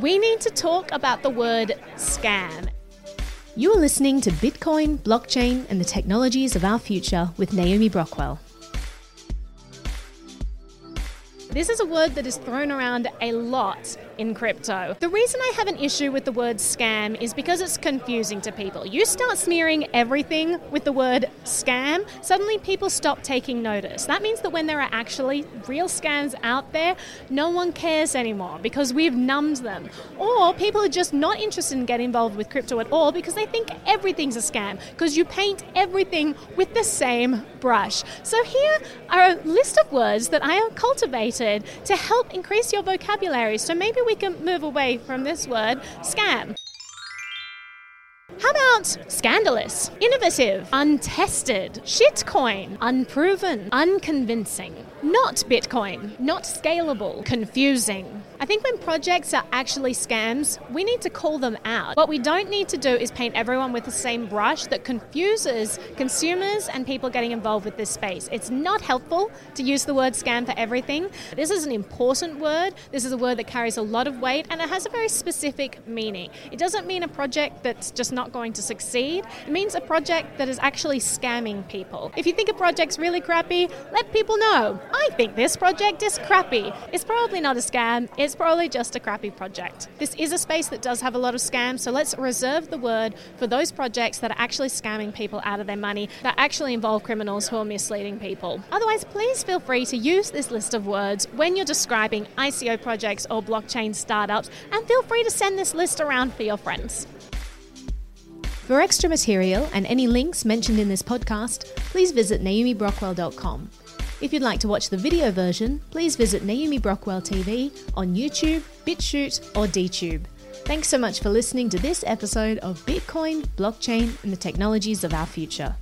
we need to talk about the word scam. You are listening to Bitcoin, blockchain, and the technologies of our future with Naomi Brockwell. This is a word that is thrown around a lot in crypto. The reason I have an issue with the word scam is because it's confusing to people. You start smearing everything with the word scam, suddenly people stop taking notice. That means that when there are actually real scams out there, no one cares anymore because we've numbed them. Or people are just not interested in getting involved with crypto at all because they think everything's a scam because you paint everything with the same brush. So here are a list of words that I have cultivated to help increase your vocabulary. So maybe we can move away from this word, scam. How about scandalous, innovative, untested, shitcoin, unproven, unconvincing, not Bitcoin, not scalable, confusing? I think when projects are actually scams, we need to call them out. What we don't need to do is paint everyone with the same brush that confuses consumers and people getting involved with this space. It's not helpful to use the word scam for everything. This is an important word. This is a word that carries a lot of weight and it has a very specific meaning. It doesn't mean a project that's just not going to succeed. It means a project that is actually scamming people. If you think a project's really crappy, let people know. I think this project is crappy. It's probably not a scam. It's probably just a crappy project. This is a space that does have a lot of scams, so let's reserve the word for those projects that are actually scamming people out of their money, that actually involve criminals who are misleading people. Otherwise, please feel free to use this list of words when you're describing ICO projects or blockchain startups, and feel free to send this list around for your friends. For extra material and any links mentioned in this podcast, please visit naomibrockwell.com. If you'd like to watch the video version, please visit Naomi Brockwell TV on YouTube, BitChute, or DTube. Thanks so much for listening to this episode of Bitcoin, blockchain, and the technologies of our future.